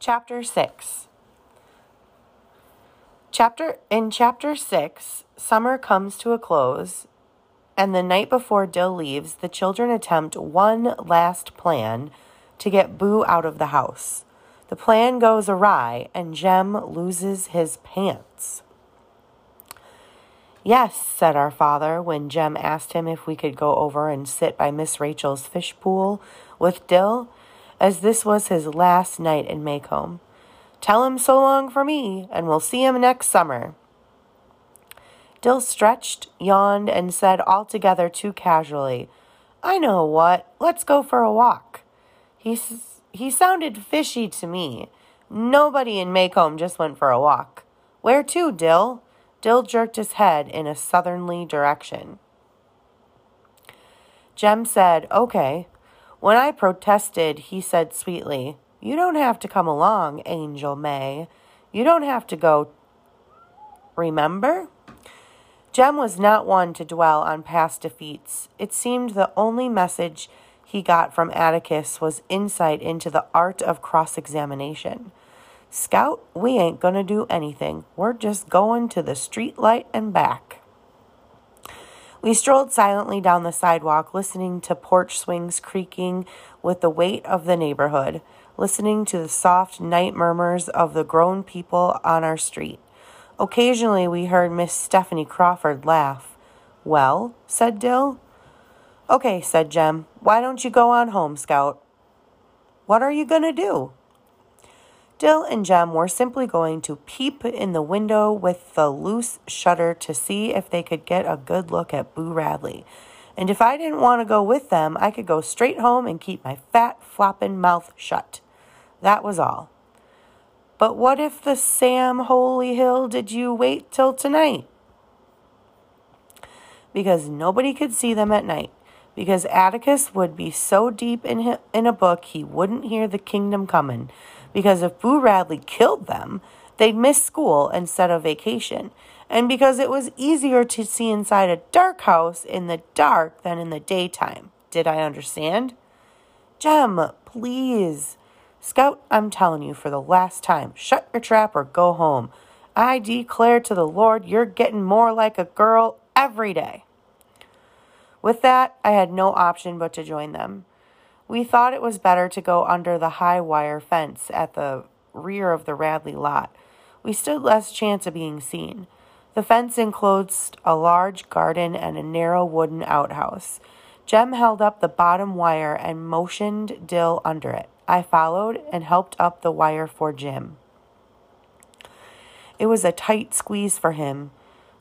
Chapter 6 Chapter in chapter 6, summer comes to a close, and the night before Dill leaves, the children attempt one last plan to get Boo out of the house. The plan goes awry, and Jem loses his pants. Yes, said our father when Jem asked him if we could go over and sit by Miss Rachel's fish pool with Dill, as this was his last night in Maycomb. Tell him so long for me, and we'll see him next summer. Dill stretched, yawned, and said altogether too casually, I know what, let's go for a walk. He, he sounded fishy to me. Nobody in Maycomb just went for a walk. Where to, Dill? Dill jerked his head in a southerly direction. Jem said, Okay. When I protested, he said sweetly, You don't have to come along, Angel May. You don't have to go. Remember? Jem was not one to dwell on past defeats. It seemed the only message he got from Atticus was insight into the art of cross examination. Scout, we ain't gonna do anything. We're just going to the street light and back. We strolled silently down the sidewalk, listening to porch swings creaking with the weight of the neighborhood, listening to the soft night murmurs of the grown people on our street. Occasionally, we heard Miss Stephanie Crawford laugh. Well, said Dill. Okay, said Jem. Why don't you go on home, Scout? What are you going to do? Dill and Jem were simply going to peep in the window with the loose shutter to see if they could get a good look at Boo Radley. And if I didn't want to go with them, I could go straight home and keep my fat, flopping mouth shut. That was all. But what if the Sam Holy Hill did you wait till tonight? Because nobody could see them at night. Because Atticus would be so deep in, in a book he wouldn't hear the kingdom coming because if Boo Radley killed them, they'd miss school instead of vacation. And because it was easier to see inside a dark house in the dark than in the daytime. Did I understand? Jem, please. Scout, I'm telling you for the last time, shut your trap or go home. I declare to the Lord you're getting more like a girl every day. With that, I had no option but to join them. We thought it was better to go under the high wire fence at the rear of the Radley lot. We stood less chance of being seen. The fence enclosed a large garden and a narrow wooden outhouse. Jem held up the bottom wire and motioned Dill under it. I followed and helped up the wire for Jem. It was a tight squeeze for him.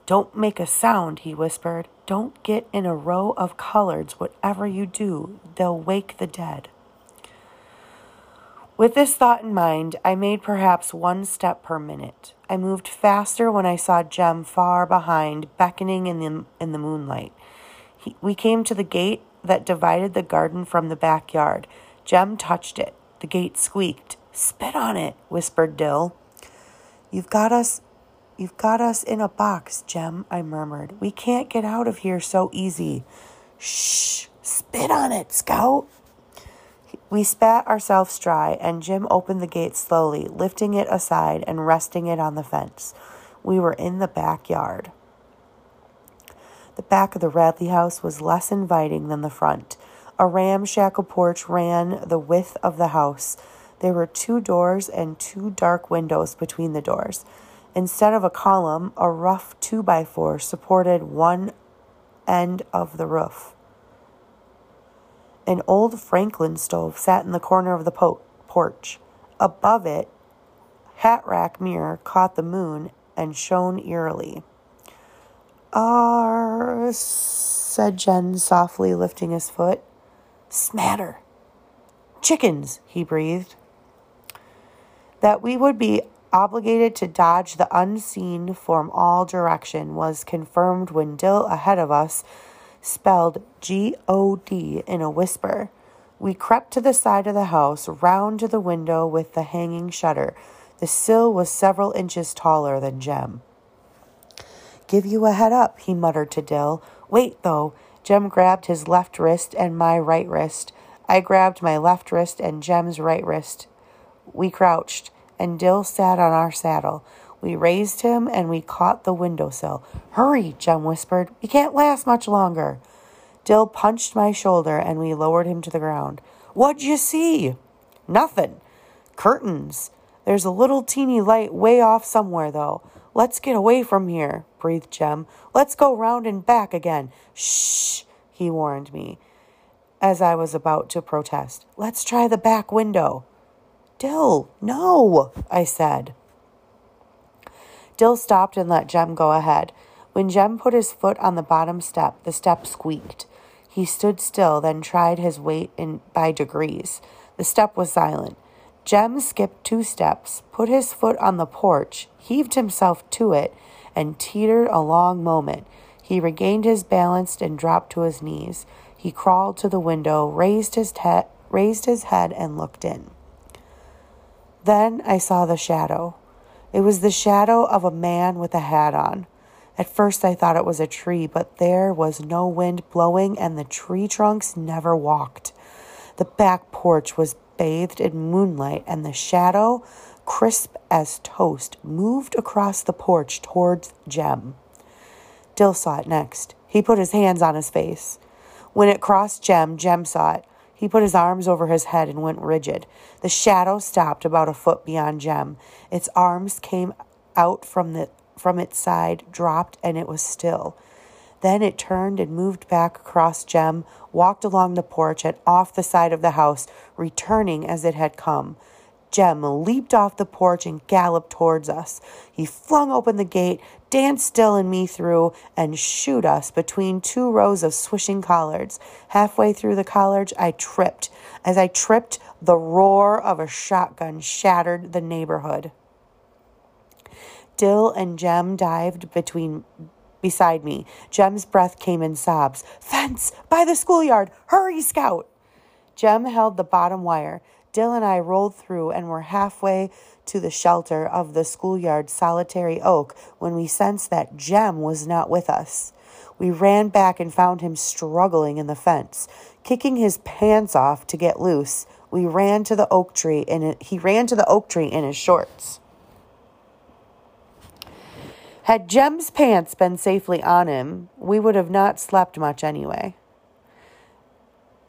Don't make a sound, he whispered. Don't get in a row of collards. Whatever you do, they'll wake the dead. With this thought in mind, I made perhaps one step per minute. I moved faster when I saw Jem far behind, beckoning in the, in the moonlight. He, we came to the gate that divided the garden from the backyard. Jem touched it. The gate squeaked. Spit on it, whispered Dill. You've got us You've got us in a box, Jem, I murmured. We can't get out of here so easy. Shh, spit on it, Scout. We spat ourselves dry, and Jem opened the gate slowly, lifting it aside and resting it on the fence. We were in the backyard. The back of the Radley house was less inviting than the front. A ramshackle porch ran the width of the house. There were two doors and two dark windows between the doors. Instead of a column, a rough 2 by 4 supported one end of the roof. An old Franklin stove sat in the corner of the po- porch. Above it, hat rack mirror caught the moon and shone eerily. Arr, said Jem softly, lifting his foot. Smatter. Chickens, he breathed. That we would be obligated to dodge the unseen from all direction, was confirmed when Dill ahead of us spelled G O D in a whisper. We crept to the side of the house, round to the window with the hanging shutter. The sill was several inches taller than Jem. Give you a head up, he muttered to Dill. Wait, though. Jem grabbed his left wrist and my right wrist. I grabbed my left wrist and Jem's right wrist. We crouched, and Dill sat on our saddle. We raised him and we caught the windowsill. Hurry, Jem whispered. We can't last much longer. Dill punched my shoulder and we lowered him to the ground. What'd you see? Nothing. Curtains. There's a little teeny light way off somewhere, though. Let's get away from here, breathed Jem. Let's go round and back again. Shh, he warned me as I was about to protest. Let's try the back window. Dill, no, I said. Dill stopped and let Jem go ahead. When Jem put his foot on the bottom step, the step squeaked. He stood still, then tried his weight in by degrees. The step was silent. Jem skipped two steps, put his foot on the porch, heaved himself to it, and teetered a long moment. He regained his balance and dropped to his knees. He crawled to the window, raised his, te- raised his head, and looked in. Then I saw the shadow. It was the shadow of a man with a hat on. At first I thought it was a tree, but there was no wind blowing and the tree trunks never walked. The back porch was bathed in moonlight, and the shadow, crisp as toast, moved across the porch towards Jem. Dill saw it next. He put his hands on his face. When it crossed Jem, Jem saw it. He put his arms over his head and went rigid. The shadow stopped about a foot beyond Jem. Its arms came out from the from its side, dropped, and it was still. Then it turned and moved back across Jem, walked along the porch and off the side of the house, returning as it had come. Jem leaped off the porch and galloped towards us. He flung open the gate, danced Dill and me through, and shooed us between two rows of swishing collards. Halfway through the collards, I tripped. As I tripped, the roar of a shotgun shattered the neighborhood. Dill and Jem dived between beside me. Jem's breath came in sobs. Fence! By the schoolyard! Hurry, Scout! Jem held the bottom wire. Dill and I rolled through and were halfway to the shelter of the schoolyard solitary oak when we sensed that Jem was not with us. We ran back and found him struggling in the fence, kicking his pants off to get loose. We ran to the oak tree and he ran to the oak tree in his shorts. Had Jem's pants been safely on him, we would have not slept much anyway.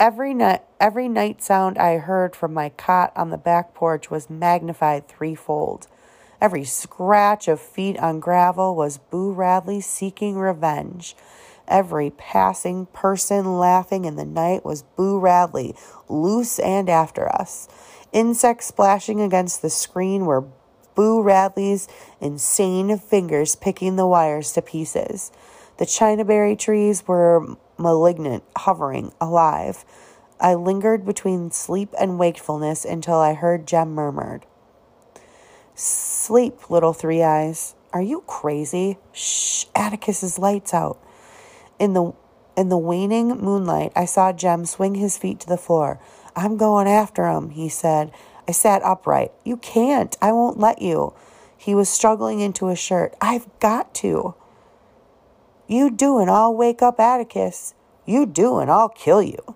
Every night, every night sound I heard from my cot on the back porch was magnified threefold. Every scratch of feet on gravel was Boo Radley seeking revenge. Every passing person laughing in the night was Boo Radley, loose and after us. Insects splashing against the screen were Boo Radley's insane fingers picking the wires to pieces. The chinaberry trees were malignant, hovering, alive. I lingered between sleep and wakefulness until I heard Jem murmured, Sleep, little three eyes. Are you crazy? Shh, Atticus's lights out. In the in the waning moonlight, I saw Jem swing his feet to the floor. I'm going after him, he said. I sat upright. You can't. I won't let you. He was struggling into a shirt. I've got to. You do, and I'll wake up Atticus. You do, and I'll kill you.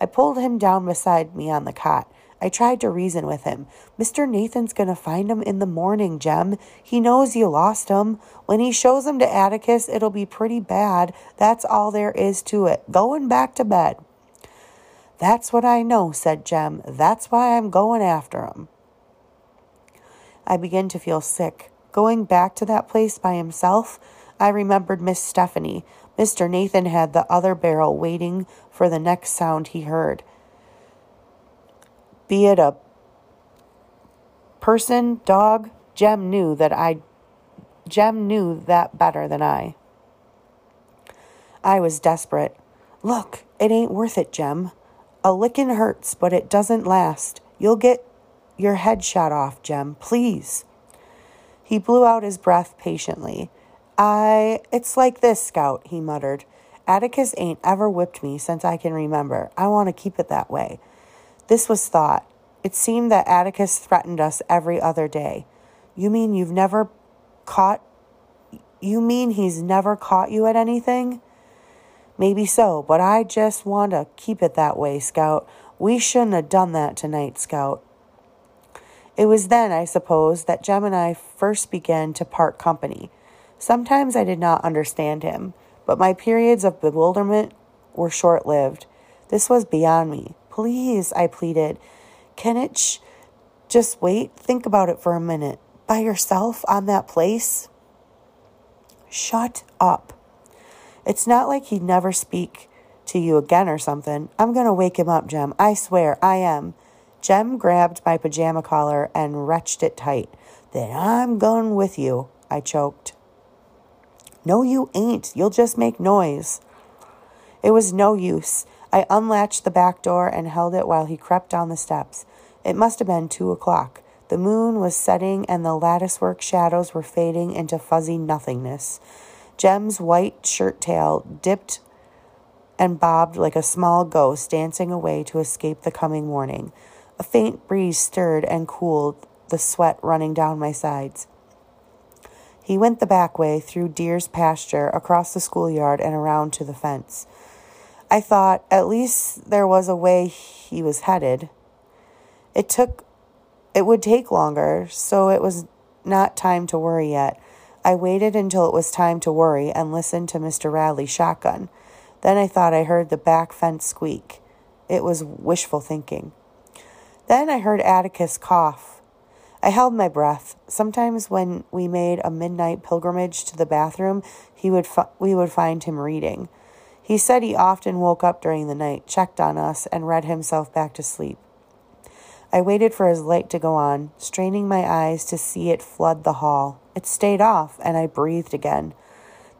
I pulled him down beside me on the cot. I tried to reason with him. Mr. Nathan's going to find him in the morning, Jem. He knows you lost him. When he shows him to Atticus, it'll be pretty bad. That's all there is to it. Going back to bed. That's what I know, said Jem. That's why I'm going after him. I began to feel sick. Going back to that place by himself, I remembered Miss Stephanie. Mr. Nathan had the other barrel waiting for the next sound he heard. Be it a person, dog, Jem knew that I Jem knew that better than I. I was desperate. Look, it ain't worth it, Jem. A lickin' hurts, but it doesn't last. You'll get your head shot off, Jem, please. He blew out his breath patiently. I, it's like this, Scout, he muttered. Atticus ain't ever whipped me since I can remember. I want to keep it that way. This was thought. It seemed that Atticus threatened us every other day. You mean you've never caught. You mean he's never caught you at anything? Maybe so, but I just want to keep it that way, Scout. We shouldn't have done that tonight, Scout. It was then, I suppose, that Jem and I first began to part company. Sometimes I did not understand him, but my periods of bewilderment were short lived. This was beyond me. Please, I pleaded. Can it sh- just wait? Think about it for a minute. By yourself on that place? Shut up. It's not like he'd never speak to you again or something. I'm going to wake him up, Jem. I swear, I am. Jem grabbed my pajama collar and wrenched it tight. Then I'm going with you, I choked. No, you ain't. You'll just make noise. It was no use. I unlatched the back door and held it while he crept down the steps. It must have been two o'clock. The moon was setting and the latticework shadows were fading into fuzzy nothingness. Jem's white shirt tail dipped and bobbed like a small ghost dancing away to escape the coming morning. A faint breeze stirred and cooled the sweat running down my sides. He went the back way through Deer's pasture, across the schoolyard, and around to the fence. I thought at least there was a way he was headed. It took it would take longer, so it was not time to worry yet. I waited until it was time to worry and listened to Mr. Radley's shotgun. Then I thought I heard the back fence squeak. It was wishful thinking. Then I heard Atticus cough. I held my breath. Sometimes when we made a midnight pilgrimage to the bathroom, he would fi- we would find him reading. He said he often woke up during the night, checked on us, and read himself back to sleep. I waited for his light to go on, straining my eyes to see it flood the hall. It stayed off, and I breathed again.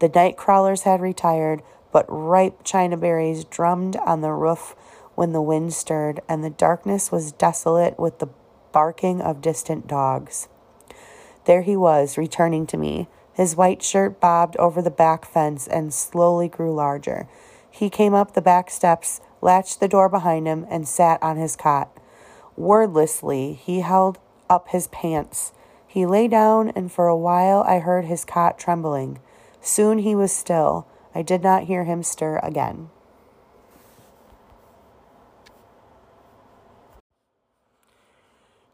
The night crawlers had retired, but ripe china berries drummed on the roof when the wind stirred, and the darkness was desolate with the barking of distant dogs. There he was, returning to me. His white shirt bobbed over the back fence and slowly grew larger. He came up the back steps, latched the door behind him, and sat on his cot. Wordlessly, he held up his pants. He lay down, and for a while I heard his cot trembling. Soon he was still. I did not hear him stir again.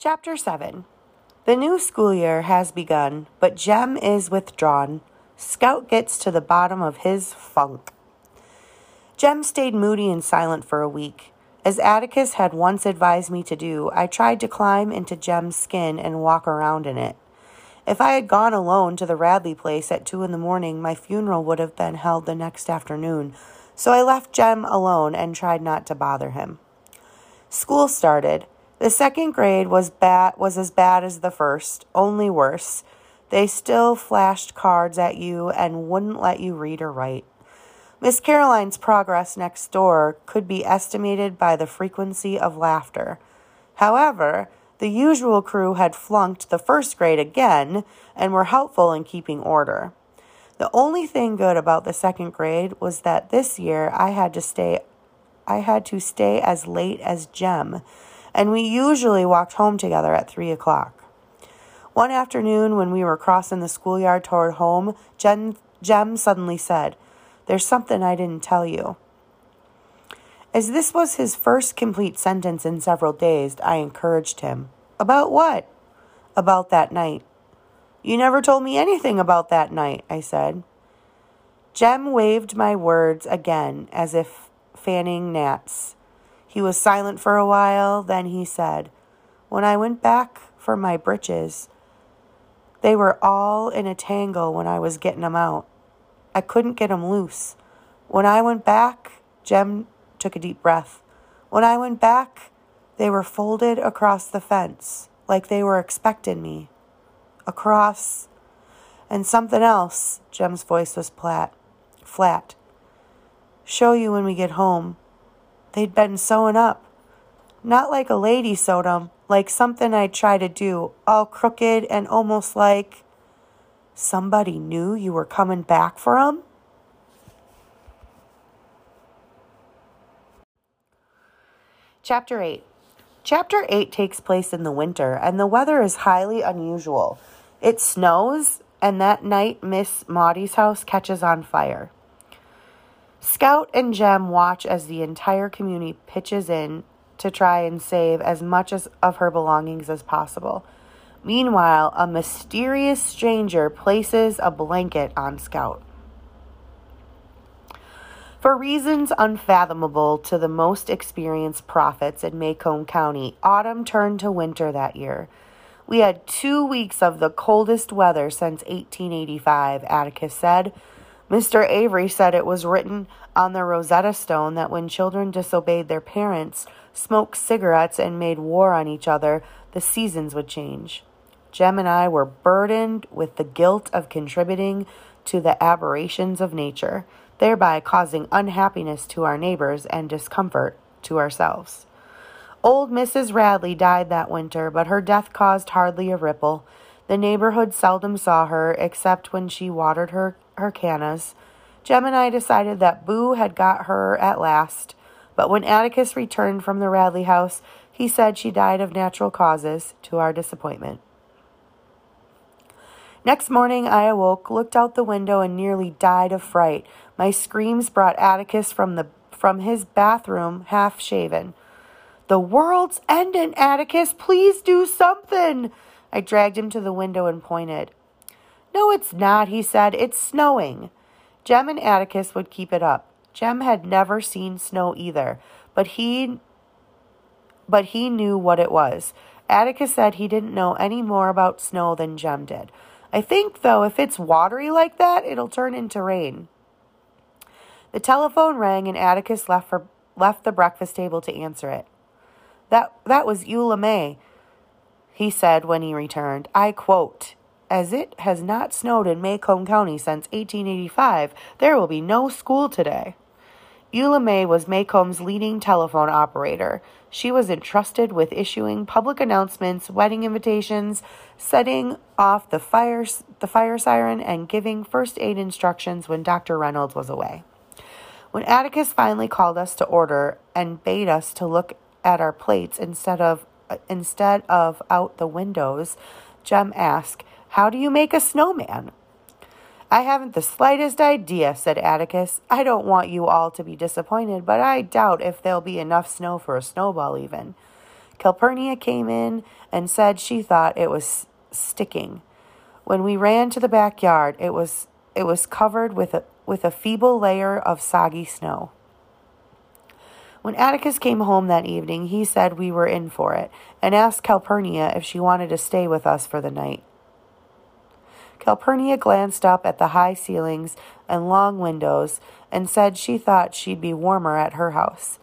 Chapter 7 The new school year has begun, but Jem is withdrawn. Scout gets to the bottom of his funk. Jem stayed moody and silent for a week. As Atticus had once advised me to do, I tried to climb into Jem's skin and walk around in it. If I had gone alone to the Radley place at two in the morning, my funeral would have been held the next afternoon, so I left Jem alone and tried not to bother him. School started. The second grade was bad was as bad as the first, only worse. They still flashed cards at you and wouldn't let you read or write. Miss Caroline's progress next door could be estimated by the frequency of laughter. However, the usual crew had flunked the first grade again and were helpful in keeping order. The only thing good about the second grade was that this year I had to stay I had to stay as late as Jem and we usually walked home together at three o'clock. One afternoon, when we were crossing the schoolyard toward home, Jen, Jem suddenly said, There's something I didn't tell you. As this was his first complete sentence in several days, I encouraged him. About what? About that night. You never told me anything about that night, I said. Jem waved my words again as if fanning gnats. He was silent for a while, then he said, When I went back for my breeches, they were all in a tangle when I was getting 'em out. I couldn't get 'em loose. When I went back, Jem took a deep breath. When I went back, they were folded across the fence, like they were expecting me. Across. And something else, Jem's voice was flat. Flat. Show you when we get home. They'd been sewing up. Not like a lady sewed 'em, like something I'd try to do, all crooked and almost like somebody knew you were coming back for 'em. Chapter 8 Chapter 8 takes place in the winter, and the weather is highly unusual. It snows, and that night Miss Maudie's house catches on fire. Scout and Jem watch as the entire community pitches in to try and save as much as, of her belongings as possible. Meanwhile, a mysterious stranger places a blanket on Scout. For reasons unfathomable to the most experienced prophets in Maycomb County, autumn turned to winter that year. We had two weeks of the coldest weather since 1885, Atticus said. Mr. Avery said it was written on the Rosetta Stone that when children disobeyed their parents, smoked cigarettes, and made war on each other, the seasons would change. Jem and I were burdened with the guilt of contributing to the aberrations of nature thereby causing unhappiness to our neighbors and discomfort to ourselves. Old Mrs. Radley died that winter, but her death caused hardly a ripple. The neighborhood seldom saw her, except when she watered her, her cannas. Jem and I decided that Boo had got her at last, but when Atticus returned from the Radley house, he said she died of natural causes, to our disappointment. Next morning I awoke, looked out the window, and nearly died of fright. My screams brought Atticus from the from his bathroom half shaven. The world's ending, Atticus. Please do something. I dragged him to the window and pointed. No, it's not, he said. It's snowing. Jem and Atticus would keep it up. Jem had never seen snow either, but he but he knew what it was. Atticus said he didn't know any more about snow than Jem did. I think, though, if it's watery like that, it'll turn into rain. The telephone rang and Atticus left, for, left the breakfast table to answer it. That, that was Eula May, he said when he returned. I quote, As it has not snowed in Maycomb County since 1885, there will be no school today. Eula May was Maycomb's leading telephone operator. She was entrusted with issuing public announcements, wedding invitations, setting off the fire, the fire siren, and giving first aid instructions when Dr. Reynolds was away. When Atticus finally called us to order and bade us to look at our plates instead of instead of out the windows, Jem asked, "How do you make a snowman?" I haven't the slightest idea, said Atticus. I don't want you all to be disappointed, but I doubt if there'll be enough snow for a snowball even. Calpurnia came in and said she thought it was sticking. When we ran to the backyard, it was it was covered with a with a feeble layer of soggy snow. When Atticus came home that evening, he said we were in for it and asked Calpurnia if she wanted to stay with us for the night. Calpurnia glanced up at the high ceilings and long windows and said she thought she'd be warmer at her house.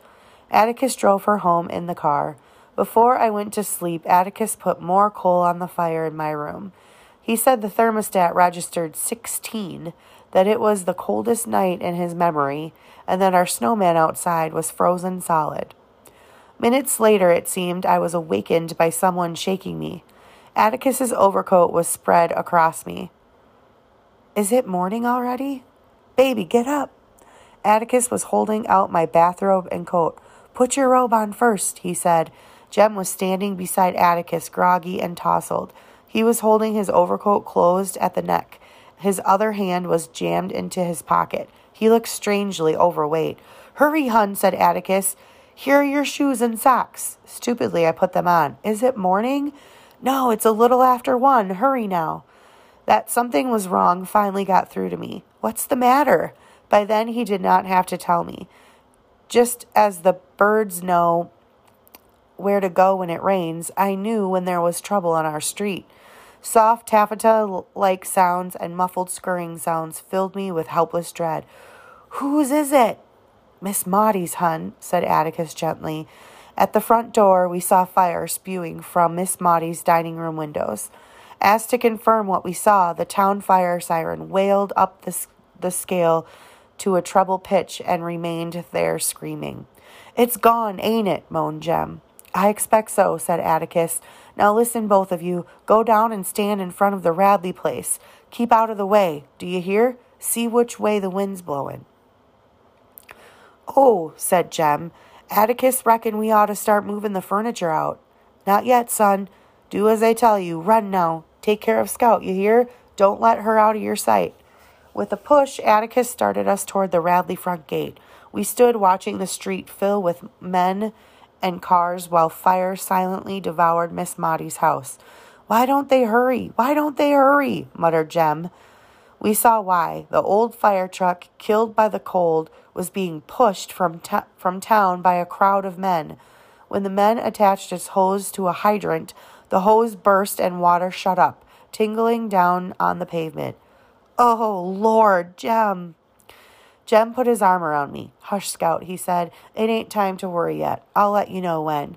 Atticus drove her home in the car. Before I went to sleep, Atticus put more coal on the fire in my room. He said the thermostat registered 16, that it was the coldest night in his memory, and that our snowman outside was frozen solid. Minutes later, it seemed, I was awakened by someone shaking me. Atticus's overcoat was spread across me. Is it morning already? Baby, get up. Atticus was holding out my bathrobe and coat. Put your robe on first, he said. Jem was standing beside Atticus, groggy and tousled. He was holding his overcoat closed at the neck. His other hand was jammed into his pocket. He looked strangely overweight. Hurry, hun, said Atticus. Here are your shoes and socks. Stupidly, I put them on. Is it morning? No, it's a little after one. Hurry now. That something was wrong finally got through to me. What's the matter? By then, he did not have to tell me. Just as the birds know where to go when it rains, I knew when there was trouble on our street. Soft taffeta like sounds and muffled scurrying sounds filled me with helpless dread. Whose is it? Miss Maudie's, hun, said Atticus gently. At the front door, we saw fire spewing from Miss Maudie's dining room windows. As to confirm what we saw, the town fire siren wailed up the, the scale to a treble pitch and remained there screaming. It's gone, ain't it? moaned Jem. I expect so, said Atticus. Now listen, both of you. Go down and stand in front of the Radley place. Keep out of the way. Do you hear? See which way the wind's blowing. Oh, said Jem. Atticus reckon we ought to start moving the furniture out. Not yet, son. Do as I tell you. Run now. Take care of Scout, you hear? Don't let her out of your sight. With a push, Atticus started us toward the Radley front gate. We stood watching the street fill with men and cars while fire silently devoured Miss Maudie's house. Why don't they hurry? Why don't they hurry? muttered Jem. We saw why. The old fire truck, killed by the cold, was being pushed from, from town by a crowd of men. When the men attached its hose to a hydrant, the hose burst and water shut up, tingling down on the pavement. Oh, Lord, Jem! Jem put his arm around me. Hush, Scout, he said. It ain't time to worry yet. I'll let you know when.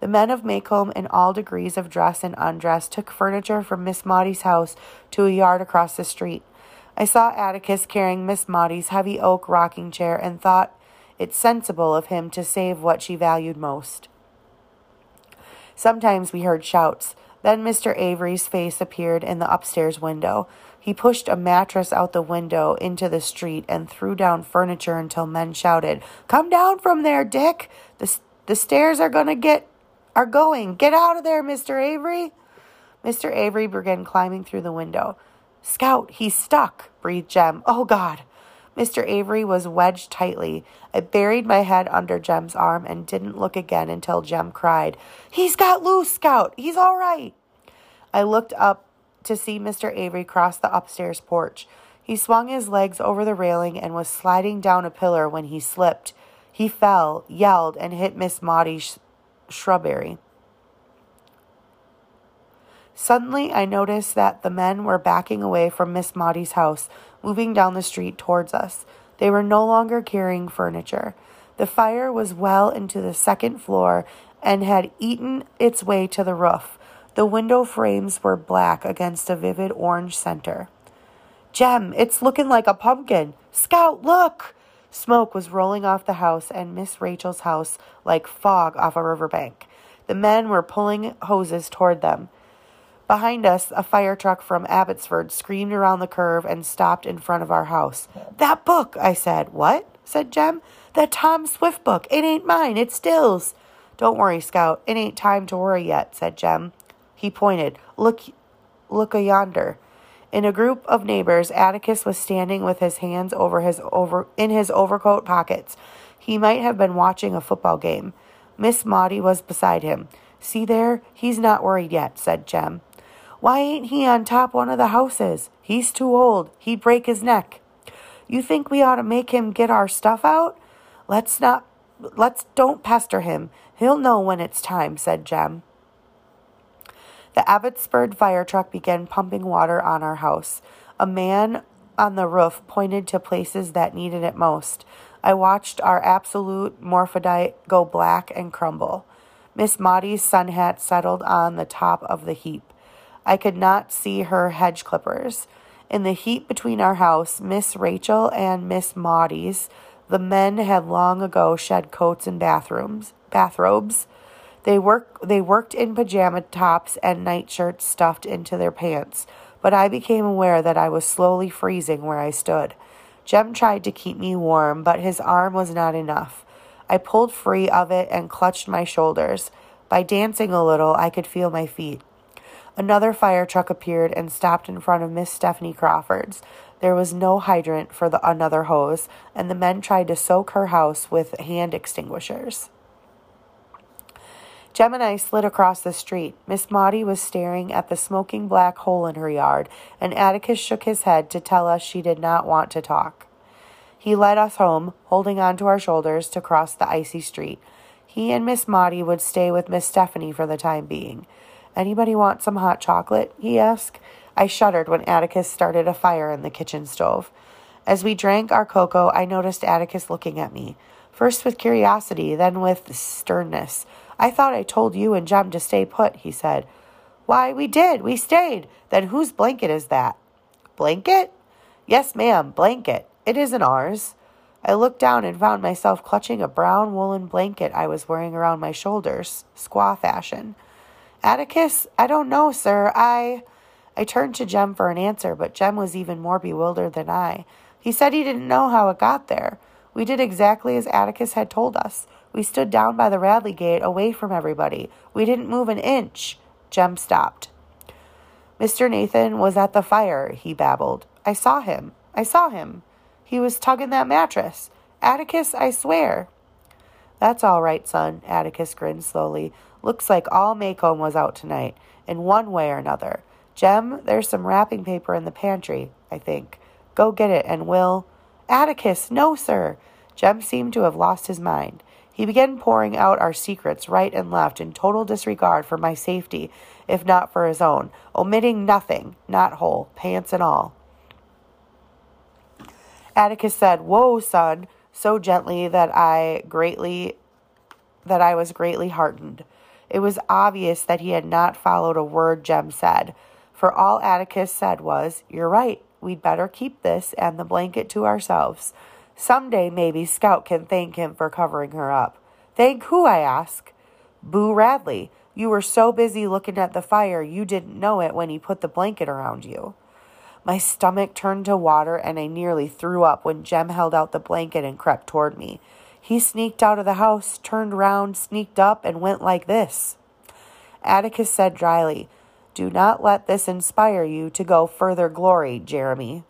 The men of Maycomb, in all degrees of dress and undress, took furniture from Miss Maudie's house to a yard across the street. I saw Atticus carrying Miss Maudie's heavy oak rocking chair and thought it sensible of him to save what she valued most. Sometimes we heard shouts. Then Mr. Avery's face appeared in the upstairs window. He pushed a mattress out the window into the street and threw down furniture until men shouted, "Come down from there, Dick! The the stairs are going to get are going. Get out of there, Mr. Avery!" Mr. Avery began climbing through the window. Scout, he's stuck, breathed Jem. Oh, God. Mr. Avery was wedged tightly. I buried my head under Jem's arm and didn't look again until Jem cried, He's got loose, Scout. He's all right. I looked up to see Mr. Avery cross the upstairs porch. He swung his legs over the railing and was sliding down a pillar when he slipped. He fell, yelled, and hit Miss Maudie's shrubbery. Suddenly, I noticed that the men were backing away from Miss Maudie's house, moving down the street towards us. They were no longer carrying furniture. The fire was well into the second floor and had eaten its way to the roof. The window frames were black against a vivid orange center. Jem, it's looking like a pumpkin. Scout, look! Smoke was rolling off the house and Miss Rachel's house like fog off a riverbank. The men were pulling hoses toward them. Behind us, a fire truck from Abbotsford screamed around the curve and stopped in front of our house. That book, I said. What? said Jem. That Tom Swift book. It ain't mine, it's Dill's. Don't worry, Scout. It ain't time to worry yet, said Jem. He pointed. Look, look a yonder. In a group of neighbors, Atticus was standing with his hands over his over in his overcoat pockets. He might have been watching a football game. Miss Maudie was beside him. See there, he's not worried yet, said Jem. Why ain't he on top one of the houses? He's too old. He'd break his neck. You think we ought to make him get our stuff out? Let's not let's don't pester him. He'll know when it's time, said Jem. The Abbotsford fire truck began pumping water on our house. A man on the roof pointed to places that needed it most. I watched our absolute morphodite go black and crumble. Miss Maudie's sun hat settled on the top of the heap. I could not see her hedge clippers. In the heat between our house, Miss Rachel and Miss Maudie's, the men had long ago shed coats and bathrooms, bathrobes. They work they worked in pajama tops and nightshirts stuffed into their pants, but I became aware that I was slowly freezing where I stood. Jem tried to keep me warm, but his arm was not enough. I pulled free of it and clutched my shoulders. By dancing a little, I could feel my feet. Another fire truck appeared and stopped in front of Miss Stephanie Crawford's. There was no hydrant for the another hose, and the men tried to soak her house with hand extinguishers. Jem and I slid across the street. Miss Maudie was staring at the smoking black hole in her yard, and Atticus shook his head to tell us she did not want to talk. He led us home, holding on to our shoulders to cross the icy street. He and Miss Maudie would stay with Miss Stephanie for the time being. Anybody want some hot chocolate? he asked. I shuddered when Atticus started a fire in the kitchen stove. As we drank our cocoa, I noticed Atticus looking at me, first with curiosity, then with sternness. I thought I told you and Jem to stay put, he said. Why, we did. We stayed. Then whose blanket is that? Blanket? Yes, ma'am, blanket. It isn't ours. I looked down and found myself clutching a brown woolen blanket I was wearing around my shoulders, squaw fashion. Atticus, I don't know, sir. I. I turned to Jem for an answer, but Jem was even more bewildered than I. He said he didn't know how it got there. We did exactly as Atticus had told us. We stood down by the Radley gate, away from everybody. We didn't move an inch. Jem stopped. Mr. Nathan was at the fire, he babbled. I saw him. I saw him. He was tugging that mattress. Atticus, I swear. That's all right, son, Atticus grinned slowly. Looks like all Maycomb was out tonight, in one way or another. Jem, there's some wrapping paper in the pantry, I think. Go get it, and we'll. Atticus, no, sir. Jem seemed to have lost his mind. He began pouring out our secrets right and left in total disregard for my safety, if not for his own, omitting nothing, not whole, pants and all. Atticus said, Whoa, son, so gently that I greatly that I was greatly heartened. It was obvious that he had not followed a word Jem said, for all Atticus said was, You're right, we'd better keep this and the blanket to ourselves. Some day, maybe, Scout can thank him for covering her up. Thank who, I ask? Boo Radley. You were so busy looking at the fire you didn't know it when he put the blanket around you. My stomach turned to water and I nearly threw up when Jem held out the blanket and crept toward me. He sneaked out of the house, turned round, sneaked up, and went like this. Atticus said dryly, Do not let this inspire you to go further glory, Jeremy.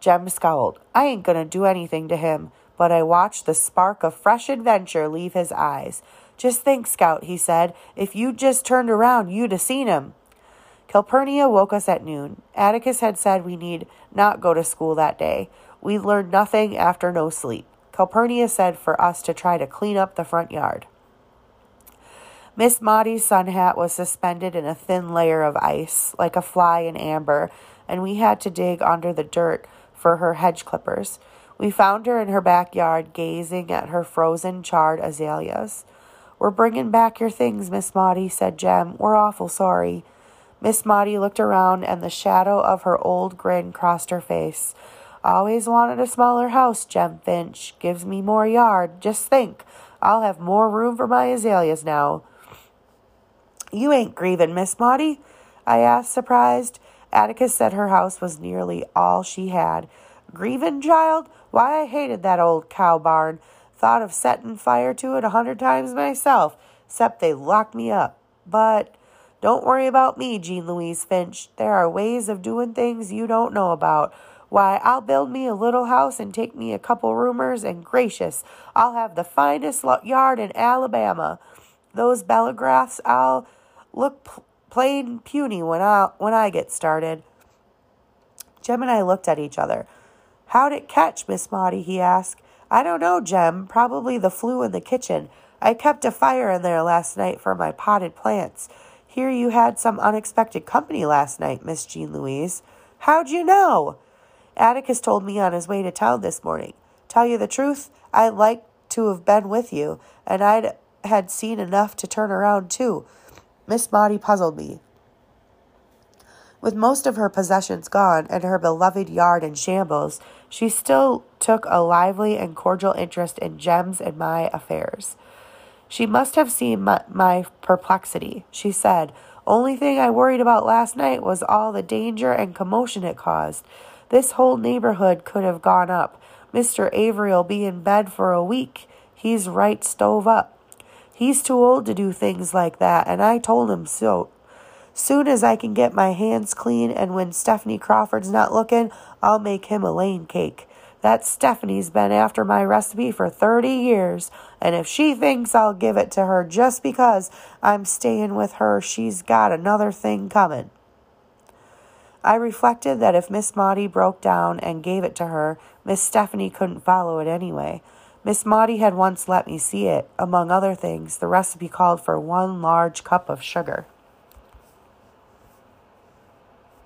Jem scowled. I ain't going to do anything to him, but I watched the spark of fresh adventure leave his eyes. Just think, Scout, he said, if you'd just turned around, you'd have seen him. Calpurnia woke us at noon. Atticus had said we need not go to school that day. We learned nothing after no sleep. Calpurnia said for us to try to clean up the front yard. Miss Maudie's sun hat was suspended in a thin layer of ice, like a fly in amber, and we had to dig under the dirt for her hedge clippers. We found her in her backyard gazing at her frozen, charred azaleas. We're bringing back your things, Miss Maudie, said Jem. We're awful sorry. Miss Maudie looked around, and the shadow of her old grin crossed her face. Always wanted a smaller house, Jem Finch. Gives me more yard. Just think, I'll have more room for my azaleas now. You ain't grieving, Miss Maudie? I asked, surprised. Atticus said her house was nearly all she had. Grieving, child? Why, I hated that old cow barn. Thought of setting fire to it a hundred times myself, except they locked me up. But don't worry about me, Jean Louise Finch. There are ways of doing things you don't know about. Why, I'll build me a little house and take me a couple roomers, and gracious, I'll have the finest yard in Alabama. Those Bellingraths, I'll look p- plain puny when I when I get started. Jem and I looked at each other. How'd it catch, Miss Maudie? he asked. I don't know, Jem. Probably the flue in the kitchen. I kept a fire in there last night for my potted plants. Here you had some unexpected company last night, Miss Jean Louise. How'd you know? Atticus told me on his way to town this morning. Tell you the truth, I'd like to have been with you, and I'd had seen enough to turn around too. Miss Maudie puzzled me. With most of her possessions gone and her beloved yard in shambles, she still took a lively and cordial interest in Jem's and my affairs. She must have seen my, my, perplexity. She said, Only thing I worried about last night was all the danger and commotion it caused. This whole neighborhood could have gone up. Mr. Avery'll be in bed for a week. He's right stove up. He's too old to do things like that, and I told him so. Soon as I can get my hands clean, and when Stephanie Crawford's not looking, I'll make him a lane cake. That Stephanie's been after my recipe for 30 years, and if she thinks I'll give it to her just because I'm staying with her, she's got another thing coming. I reflected that if Miss Maudie broke down and gave it to her, Miss Stephanie couldn't follow it anyway. Miss Maudie had once let me see it. Among other things, the recipe called for one large cup of sugar.